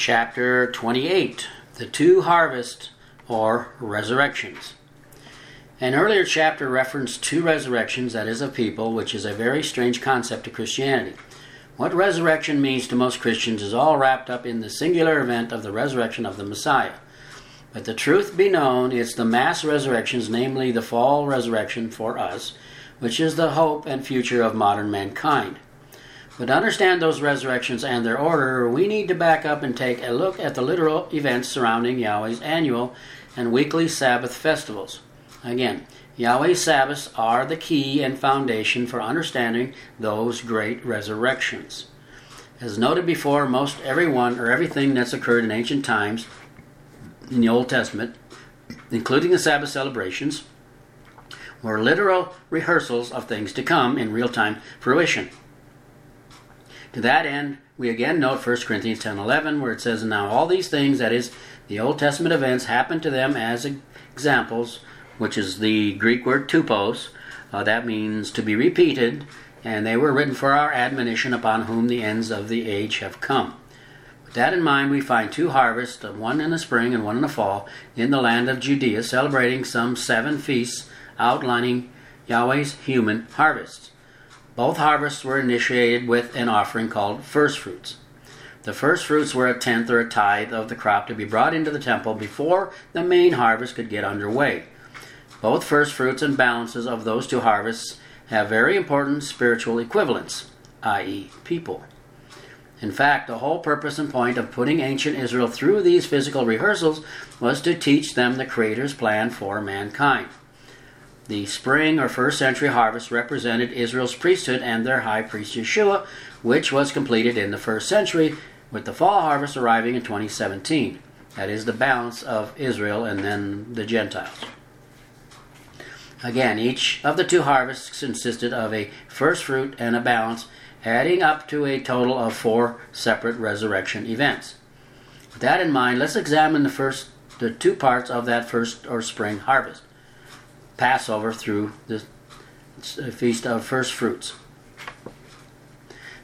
chapter 28 The Two Harvests or Resurrections. An earlier chapter referenced two resurrections, that is, of people, which is a very strange concept to Christianity. What resurrection means to most Christians is all wrapped up in the singular event of the resurrection of the Messiah. But the truth be known, it's the mass resurrections, namely the fall resurrection for us, which is the hope and future of modern mankind. But to understand those resurrections and their order, we need to back up and take a look at the literal events surrounding Yahweh's annual and weekly Sabbath festivals. Again, Yahweh's Sabbaths are the key and foundation for understanding those great resurrections. As noted before, most everyone or everything that's occurred in ancient times in the Old Testament, including the Sabbath celebrations, were literal rehearsals of things to come in real time fruition. To that end, we again note 1 Corinthians 10:11 where it says, "Now all these things, that is, the Old Testament events, happened to them as examples, which is the Greek word tupos. Uh, that means to be repeated, and they were written for our admonition upon whom the ends of the age have come." With that in mind, we find two harvests, one in the spring and one in the fall, in the land of Judea, celebrating some seven feasts outlining Yahweh's human harvests. Both harvests were initiated with an offering called first fruits. The first fruits were a tenth or a tithe of the crop to be brought into the temple before the main harvest could get underway. Both first fruits and balances of those two harvests have very important spiritual equivalents, i.e., people. In fact, the whole purpose and point of putting ancient Israel through these physical rehearsals was to teach them the Creator's plan for mankind. The spring or first century harvest represented Israel's priesthood and their high priest Yeshua, which was completed in the first century, with the fall harvest arriving in 2017. That is the balance of Israel and then the Gentiles. Again, each of the two harvests consisted of a first fruit and a balance, adding up to a total of four separate resurrection events. With that in mind, let's examine the first the two parts of that first or spring harvest. Passover through the Feast of First Fruits.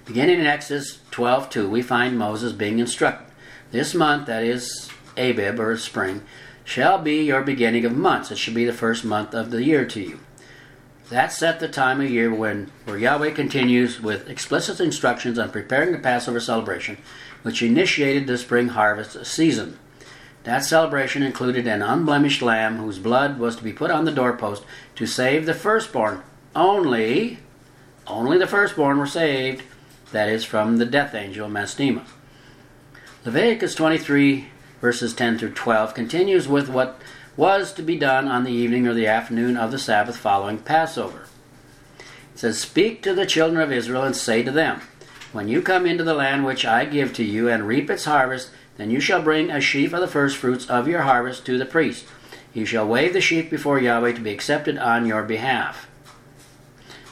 Beginning in Exodus 12:2, we find Moses being instructed, "This month, that is Abib or spring, shall be your beginning of months. It should be the first month of the year to you." That set the time of year when where Yahweh continues with explicit instructions on preparing the Passover celebration, which initiated the spring harvest season. That celebration included an unblemished lamb whose blood was to be put on the doorpost to save the firstborn. Only, only the firstborn were saved, that is, from the death angel Mastema. Leviticus 23, verses 10 through 12, continues with what was to be done on the evening or the afternoon of the Sabbath following Passover. It says, Speak to the children of Israel and say to them, When you come into the land which I give to you and reap its harvest, then you shall bring a sheaf of the firstfruits of your harvest to the priest. He shall wave the sheaf before Yahweh to be accepted on your behalf.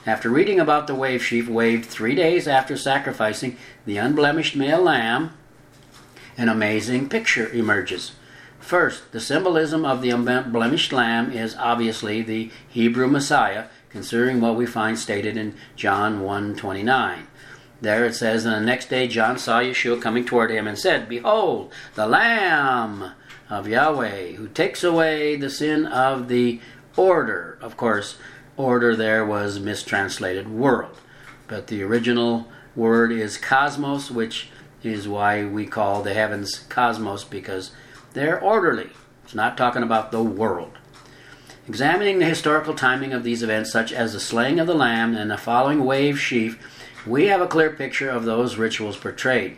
After reading about the wave sheaf waved three days after sacrificing the unblemished male lamb, an amazing picture emerges. First, the symbolism of the unblemished lamb is obviously the Hebrew Messiah, considering what we find stated in John 1:29. There it says, And the next day John saw Yeshua coming toward him and said, Behold, the Lamb of Yahweh, who takes away the sin of the order. Of course, order there was mistranslated world. But the original word is cosmos, which is why we call the heavens cosmos, because they're orderly. It's not talking about the world. Examining the historical timing of these events, such as the slaying of the lamb and the following wave sheaf, we have a clear picture of those rituals portrayed.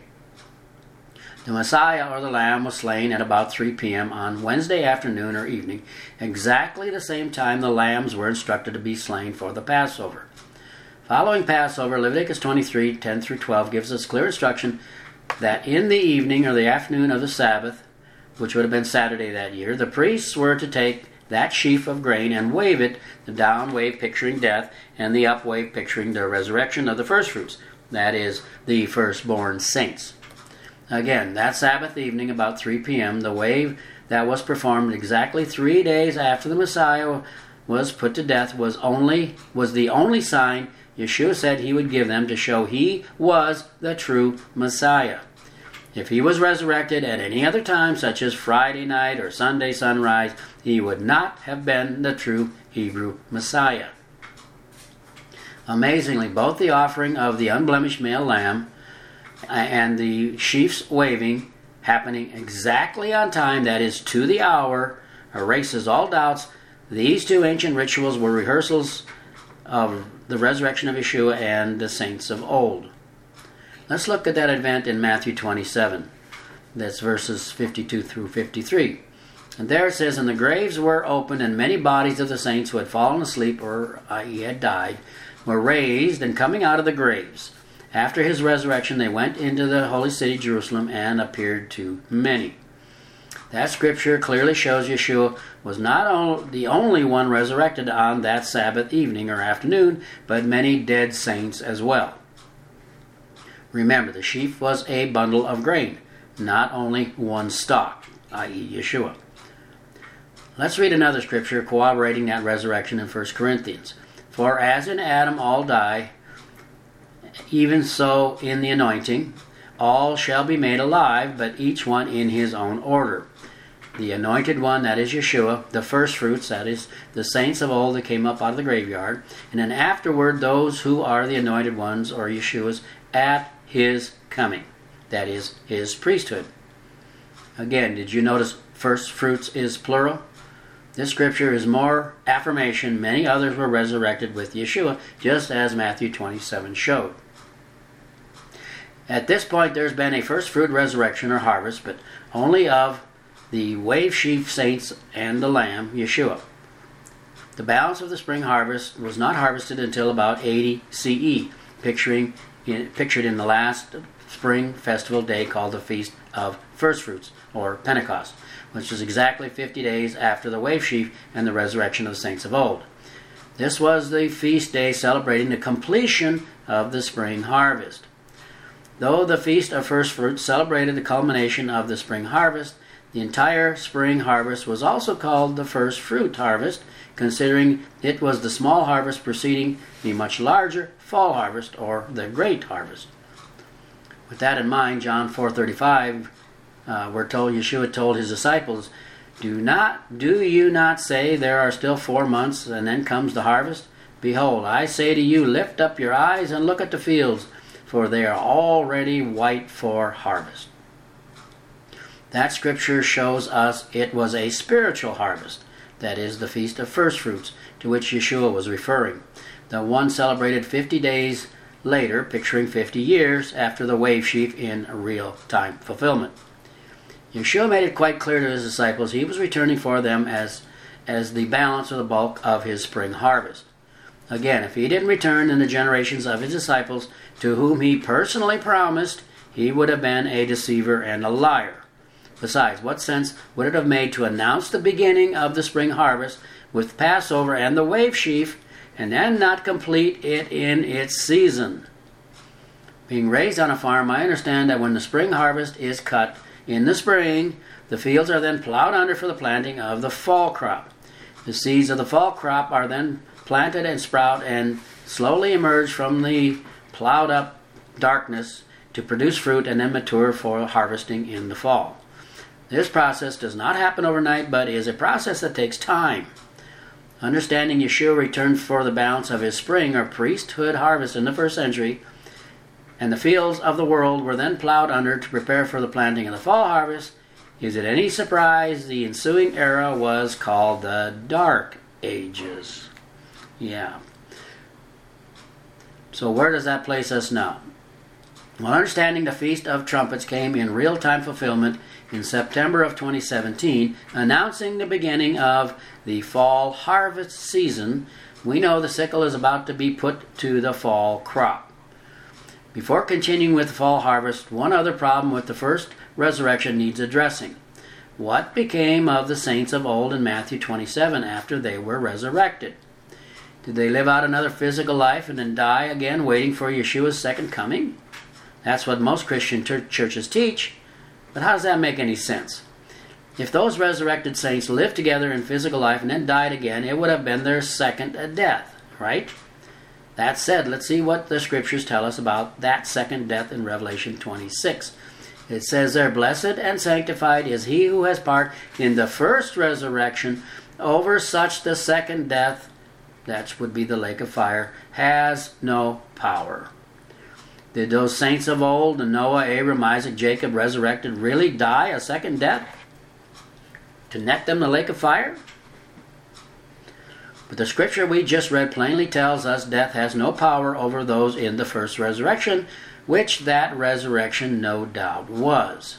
The Messiah or the Lamb was slain at about 3 p.m. on Wednesday afternoon or evening, exactly the same time the lambs were instructed to be slain for the Passover. Following Passover, Leviticus 23 10 through 12 gives us clear instruction that in the evening or the afternoon of the Sabbath, which would have been Saturday that year, the priests were to take that sheaf of grain and wave it, the down wave picturing death, and the up wave picturing the resurrection of the firstfruits, that is, the firstborn saints. Again, that Sabbath evening, about 3 p.m., the wave that was performed exactly three days after the Messiah was put to death was only was the only sign Yeshua said he would give them to show he was the true Messiah. If he was resurrected at any other time, such as Friday night or Sunday sunrise, he would not have been the true Hebrew Messiah. Amazingly, both the offering of the unblemished male lamb and the sheaf's waving happening exactly on time, that is, to the hour, erases all doubts. These two ancient rituals were rehearsals of the resurrection of Yeshua and the saints of old. Let's look at that event in Matthew 27. That's verses 52 through 53. And there it says, And the graves were opened, and many bodies of the saints who had fallen asleep, or i.e., had died, were raised, and coming out of the graves. After his resurrection, they went into the holy city, Jerusalem, and appeared to many. That scripture clearly shows Yeshua was not the only one resurrected on that Sabbath evening or afternoon, but many dead saints as well. Remember, the sheaf was a bundle of grain, not only one stalk, i.e., Yeshua. Let's read another scripture corroborating that resurrection in 1 Corinthians. For as in Adam all die, even so in the anointing, all shall be made alive, but each one in his own order. The anointed one, that is Yeshua, the first fruits, that is the saints of old that came up out of the graveyard, and then afterward those who are the anointed ones, or Yeshua's, at his coming, that is his priesthood. Again, did you notice first fruits is plural? This scripture is more affirmation. Many others were resurrected with Yeshua, just as Matthew 27 showed. At this point, there's been a first fruit resurrection or harvest, but only of the wave sheaf saints and the lamb, Yeshua. The balance of the spring harvest was not harvested until about 80 CE, picturing in, pictured in the last spring festival day called the Feast of First Fruits, or Pentecost which is exactly 50 days after the wave sheaf and the resurrection of the saints of old. This was the feast day celebrating the completion of the spring harvest. Though the Feast of First Fruits celebrated the culmination of the spring harvest, the entire spring harvest was also called the First Fruit Harvest, considering it was the small harvest preceding the much larger fall harvest or the great harvest. With that in mind, John 4:35 uh, we're told Yeshua told his disciples, "Do not, do you not say there are still four months, and then comes the harvest? Behold, I say to you, lift up your eyes and look at the fields, for they are already white for harvest." That scripture shows us it was a spiritual harvest, that is, the feast of first fruits, to which Yeshua was referring. The one celebrated 50 days later, picturing 50 years after the wave sheaf in real time fulfillment. Yeshua made it quite clear to his disciples he was returning for them as, as the balance or the bulk of his spring harvest. Again, if he didn't return in the generations of his disciples to whom he personally promised, he would have been a deceiver and a liar. Besides, what sense would it have made to announce the beginning of the spring harvest with Passover and the wave sheaf and then not complete it in its season? Being raised on a farm, I understand that when the spring harvest is cut, in the spring, the fields are then plowed under for the planting of the fall crop. The seeds of the fall crop are then planted and sprout and slowly emerge from the plowed up darkness to produce fruit and then mature for harvesting in the fall. This process does not happen overnight, but is a process that takes time. Understanding Yeshua returned for the balance of his spring or priesthood harvest in the first century, and the fields of the world were then plowed under to prepare for the planting of the fall harvest, is it any surprise the ensuing era was called the Dark Ages? Yeah. So, where does that place us now? Well, understanding the Feast of Trumpets came in real time fulfillment in September of 2017, announcing the beginning of the fall harvest season, we know the sickle is about to be put to the fall crop. Before continuing with the fall harvest, one other problem with the first resurrection needs addressing. What became of the saints of old in Matthew 27 after they were resurrected? Did they live out another physical life and then die again waiting for Yeshua's second coming? That's what most Christian churches teach, but how does that make any sense? If those resurrected saints lived together in physical life and then died again, it would have been their second death, right? That said, let's see what the scriptures tell us about that second death in Revelation 26. It says there, Blessed and sanctified is he who has part in the first resurrection. Over such the second death, that would be the lake of fire, has no power. Did those saints of old, Noah, Abram, Isaac, Jacob, resurrected, really die a second death? To net them the lake of fire? But the scripture we just read plainly tells us death has no power over those in the first resurrection, which that resurrection no doubt was.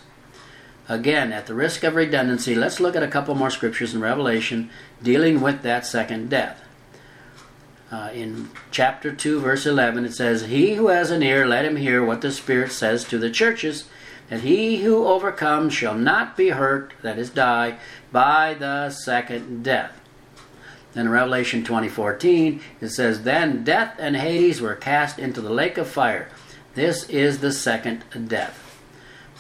Again, at the risk of redundancy, let's look at a couple more scriptures in Revelation dealing with that second death. Uh, in chapter 2, verse 11, it says, He who has an ear, let him hear what the Spirit says to the churches. And he who overcomes shall not be hurt, that is, die, by the second death. In Revelation 20:14 it says, "Then death and Hades were cast into the lake of fire. This is the second death."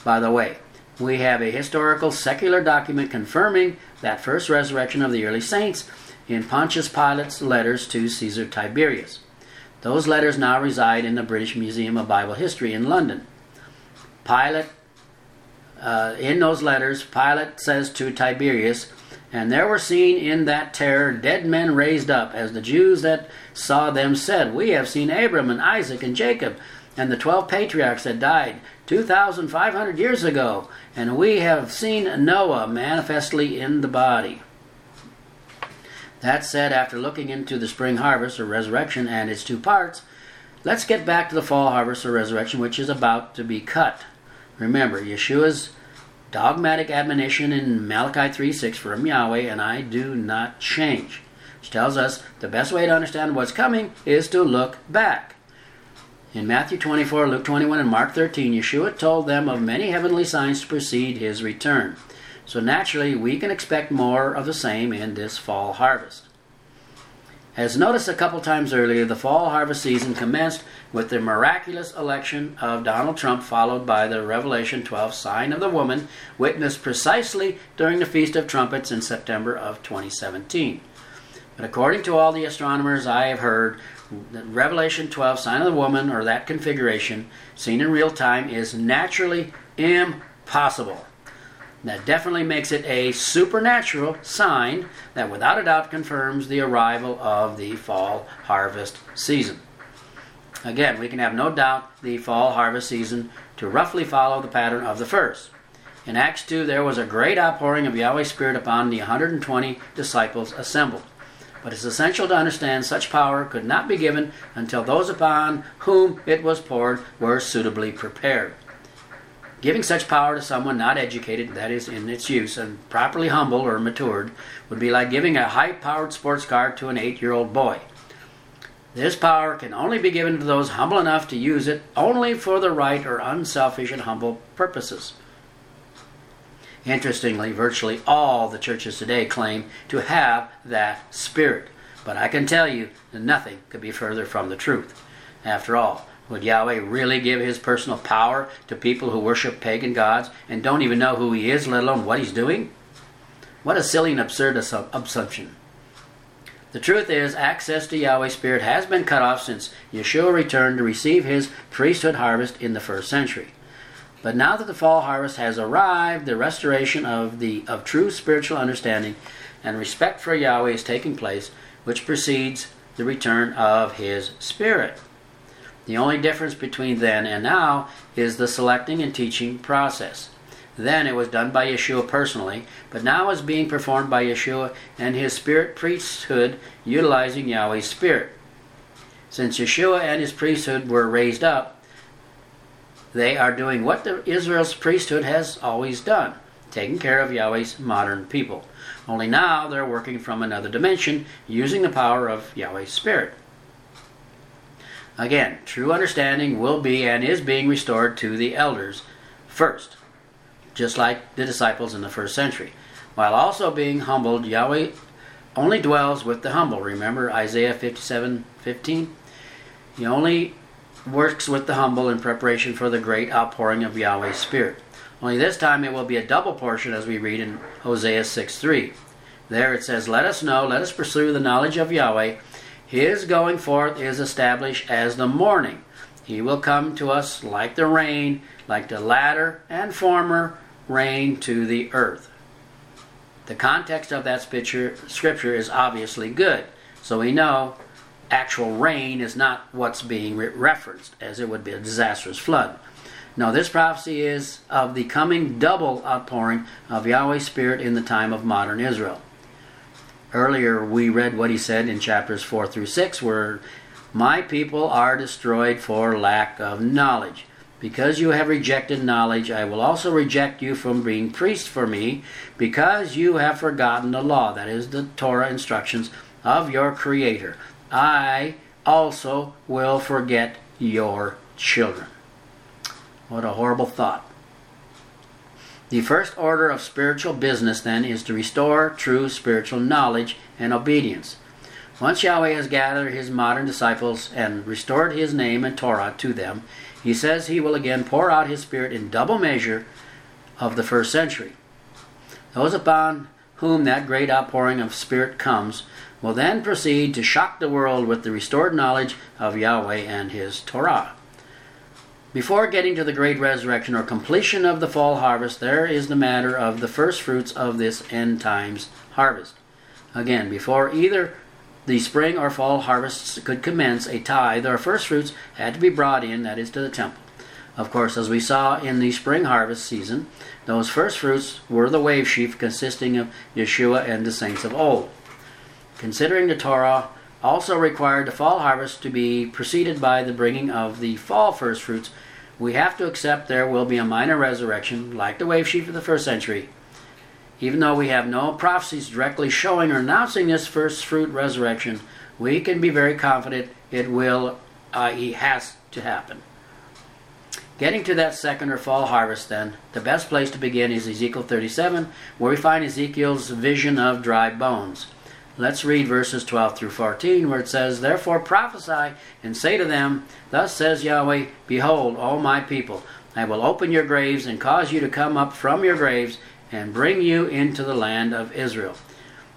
By the way, we have a historical secular document confirming that first resurrection of the early saints in Pontius Pilate's letters to Caesar Tiberius. Those letters now reside in the British Museum of Bible History in London. Pilate, uh, in those letters, Pilate says to Tiberius, and there were seen in that terror dead men raised up, as the Jews that saw them said, We have seen Abram and Isaac and Jacob, and the twelve patriarchs that died 2,500 years ago, and we have seen Noah manifestly in the body. That said, after looking into the spring harvest or resurrection and its two parts, let's get back to the fall harvest or resurrection, which is about to be cut. Remember, Yeshua's dogmatic admonition in Malachi 3 6 from Yahweh, and I do not change, which tells us the best way to understand what's coming is to look back. In Matthew 24, Luke 21, and Mark 13, Yeshua told them of many heavenly signs to precede his return. So naturally, we can expect more of the same in this fall harvest. As noticed a couple times earlier, the fall harvest season commenced with the miraculous election of Donald Trump, followed by the Revelation 12 sign of the woman, witnessed precisely during the Feast of Trumpets in September of 2017. But according to all the astronomers I have heard, the Revelation 12 sign of the woman, or that configuration, seen in real time, is naturally impossible. That definitely makes it a supernatural sign that without a doubt confirms the arrival of the fall harvest season. Again, we can have no doubt the fall harvest season to roughly follow the pattern of the first. In Acts 2, there was a great outpouring of Yahweh's Spirit upon the 120 disciples assembled. But it's essential to understand such power could not be given until those upon whom it was poured were suitably prepared. Giving such power to someone not educated, that is, in its use, and properly humble or matured, would be like giving a high powered sports car to an eight year old boy. This power can only be given to those humble enough to use it only for the right or unselfish and humble purposes. Interestingly, virtually all the churches today claim to have that spirit, but I can tell you that nothing could be further from the truth. After all, would Yahweh really give his personal power to people who worship pagan gods and don't even know who he is, let alone what he's doing? What a silly and absurd assumption. The truth is, access to Yahweh's Spirit has been cut off since Yeshua returned to receive his priesthood harvest in the first century. But now that the fall harvest has arrived, the restoration of the of true spiritual understanding and respect for Yahweh is taking place, which precedes the return of his Spirit. The only difference between then and now is the selecting and teaching process. Then it was done by Yeshua personally, but now is being performed by Yeshua and his spirit priesthood utilizing Yahweh's spirit. Since Yeshua and his priesthood were raised up, they are doing what the Israel's priesthood has always done, taking care of Yahweh's modern people. Only now they're working from another dimension using the power of Yahweh's spirit. Again, true understanding will be and is being restored to the elders first, just like the disciples in the first century. While also being humbled, Yahweh only dwells with the humble. Remember Isaiah 57 15? He only works with the humble in preparation for the great outpouring of Yahweh's Spirit. Only this time it will be a double portion as we read in Hosea 6 3. There it says, Let us know, let us pursue the knowledge of Yahweh. His going forth is established as the morning, He will come to us like the rain, like the latter and former rain to the earth. The context of that scripture is obviously good, so we know actual rain is not what's being referenced, as it would be a disastrous flood. No, this prophecy is of the coming double outpouring of Yahweh's Spirit in the time of modern Israel. Earlier, we read what he said in chapters 4 through 6, where my people are destroyed for lack of knowledge. Because you have rejected knowledge, I will also reject you from being priest for me, because you have forgotten the law, that is, the Torah instructions of your Creator. I also will forget your children. What a horrible thought. The first order of spiritual business, then, is to restore true spiritual knowledge and obedience. Once Yahweh has gathered his modern disciples and restored his name and Torah to them, he says he will again pour out his Spirit in double measure of the first century. Those upon whom that great outpouring of Spirit comes will then proceed to shock the world with the restored knowledge of Yahweh and his Torah. Before getting to the great resurrection or completion of the fall harvest, there is the matter of the first fruits of this end times harvest. Again, before either the spring or fall harvests could commence, a tithe or first fruits had to be brought in, that is, to the temple. Of course, as we saw in the spring harvest season, those first fruits were the wave sheaf consisting of Yeshua and the saints of old. Considering the Torah also required the fall harvest to be preceded by the bringing of the fall first fruits, we have to accept there will be a minor resurrection, like the wave sheaf of the first century, even though we have no prophecies directly showing or announcing this first fruit resurrection, we can be very confident it will, i.e., uh, has to happen. Getting to that second or fall harvest, then, the best place to begin is Ezekiel 37, where we find Ezekiel's vision of dry bones. Let's read verses 12 through 14, where it says, Therefore prophesy and say to them, Thus says Yahweh, Behold, all my people, I will open your graves and cause you to come up from your graves and bring you into the land of Israel.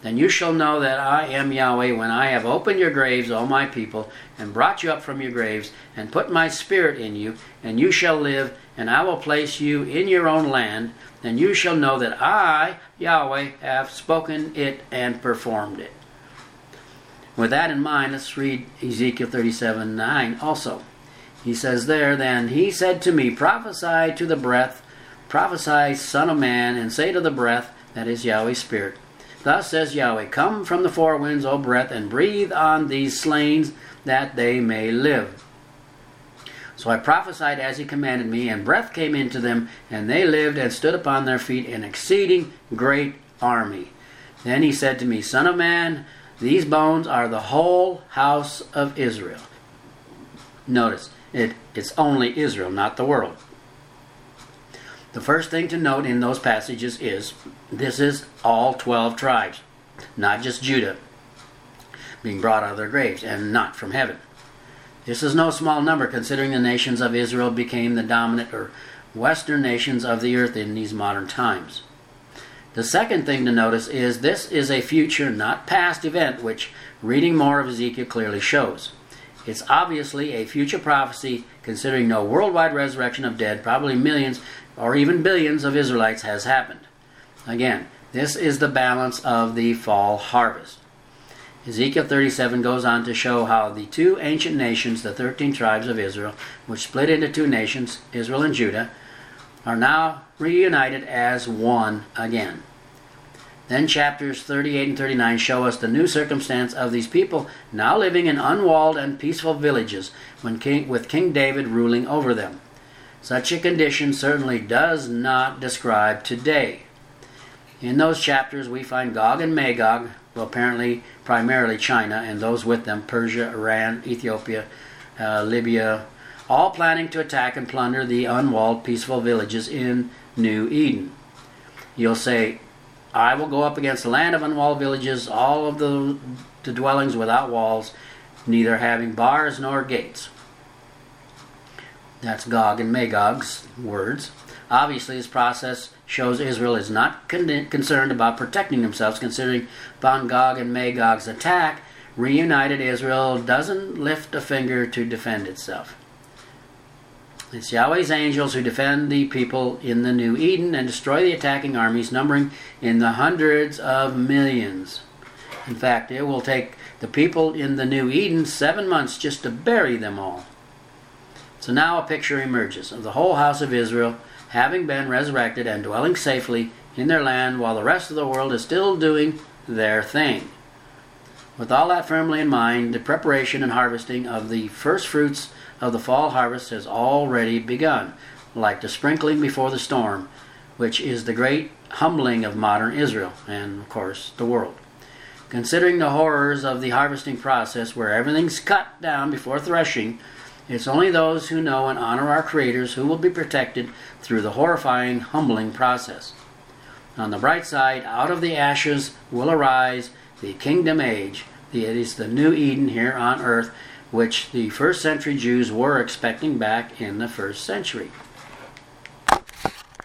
Then you shall know that I am Yahweh when I have opened your graves, O my people, and brought you up from your graves, and put my spirit in you, and you shall live, and I will place you in your own land. Then you shall know that I, Yahweh, have spoken it and performed it. With that in mind, let's read Ezekiel 37 9 also. He says there, Then he said to me, Prophesy to the breath Prophesy, Son of Man, and say to the breath, that is Yahweh's Spirit. Thus says Yahweh, Come from the four winds, O breath, and breathe on these slain, that they may live. So I prophesied as he commanded me, and breath came into them, and they lived and stood upon their feet, an exceeding great army. Then he said to me, Son of man, these bones are the whole house of Israel. Notice, it, it's only Israel, not the world. The first thing to note in those passages is this is all 12 tribes, not just Judah being brought out of their graves and not from heaven. This is no small number considering the nations of Israel became the dominant or western nations of the earth in these modern times. The second thing to notice is this is a future, not past event, which reading more of Ezekiel clearly shows. It's obviously a future prophecy considering no worldwide resurrection of dead, probably millions or even billions of Israelites has happened. Again, this is the balance of the fall harvest. Ezekiel 37 goes on to show how the two ancient nations, the 13 tribes of Israel, which split into two nations, Israel and Judah, are now reunited as one again. Then chapters 38 and 39 show us the new circumstance of these people now living in unwalled and peaceful villages when king, with King David ruling over them. Such a condition certainly does not describe today. In those chapters, we find Gog and Magog, well, apparently primarily China and those with them, Persia, Iran, Ethiopia, uh, Libya, all planning to attack and plunder the unwalled, peaceful villages in New Eden. You'll say, I will go up against the land of unwalled villages, all of the, the dwellings without walls, neither having bars nor gates. That's Gog and Magog's words. Obviously, this process shows Israel is not con- concerned about protecting themselves, considering upon Gog and Magog's attack, reunited Israel doesn't lift a finger to defend itself. It's Yahweh's angels who defend the people in the New Eden and destroy the attacking armies, numbering in the hundreds of millions. In fact, it will take the people in the New Eden seven months just to bury them all. So now a picture emerges of the whole house of Israel having been resurrected and dwelling safely in their land while the rest of the world is still doing their thing. With all that firmly in mind, the preparation and harvesting of the first fruits of the fall harvest has already begun, like the sprinkling before the storm, which is the great humbling of modern Israel and, of course, the world. Considering the horrors of the harvesting process, where everything's cut down before threshing, it's only those who know and honor our creators who will be protected through the horrifying, humbling process. On the bright side, out of the ashes will arise the kingdom age, it is the new Eden here on earth, which the first century Jews were expecting back in the first century.